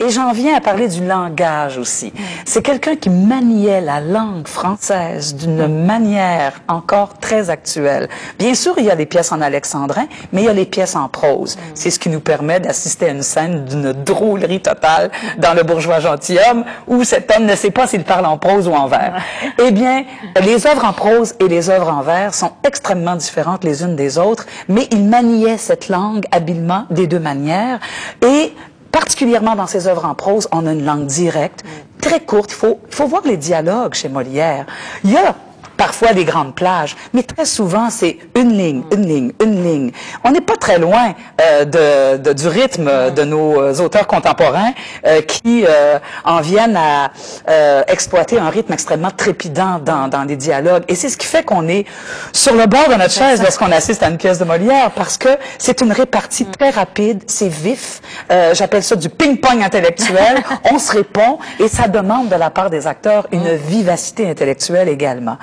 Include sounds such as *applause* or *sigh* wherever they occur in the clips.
Et j'en viens à parler du langage aussi. C'est quelqu'un qui maniait la langue française d'une manière encore très actuelle. Bien sûr, il y a les pièces en alexandrin, mais il y a les pièces en prose. C'est ce qui nous permet d'assister à une scène d'une drôlerie totale dans Le bourgeois gentilhomme, où cet homme ne sait pas s'il parle en prose ou en vers. *laughs* Eh bien, les œuvres en prose et les œuvres en vers sont extrêmement différentes les unes des autres, mais il maniait cette langue habilement des deux manières. Et particulièrement dans ses œuvres en prose, on a une langue directe, très courte. Il faut, faut voir les dialogues chez Molière. Il y a parfois des grandes plages, mais très souvent c'est une ligne, une ligne, une ligne. On n'est pas très loin euh, de, de, du rythme de nos euh, auteurs contemporains euh, qui euh, en viennent à exploiter un rythme extrêmement trépidant dans, dans les dialogues. Et c'est ce qui fait qu'on est sur le bord de notre chaise lorsqu'on assiste à une pièce de Molière, parce que c'est une répartie très rapide, c'est vif. J'appelle ça du ping-pong intellectuel. *laughs* On se répond et ça demande de la part des acteurs une vivacité intellectuelle également.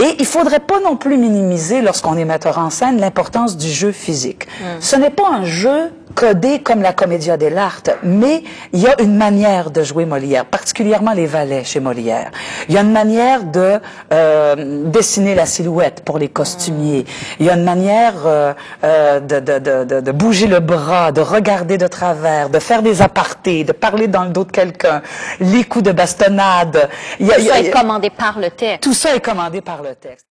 Et il faudrait pas non plus minimiser, lorsqu'on est metteur en scène, l'importance du jeu physique. Ce n'est pas un jeu codé comme la commedia dell'arte, mais il y a une manière de jouer Molière, particulièrement les valets chez Molière. Il y a une manière de euh, dessiner la silhouette pour les costumiers. Il y a une manière euh, euh, de, de, de, de, bouger le bras, de regarder de travers, de faire des apartés, de parler dans le dos de quelqu'un, les coups de bastonnade. Il y a- Tout il y a- ça est commandé par le texte. tout ça est commandé par le texte.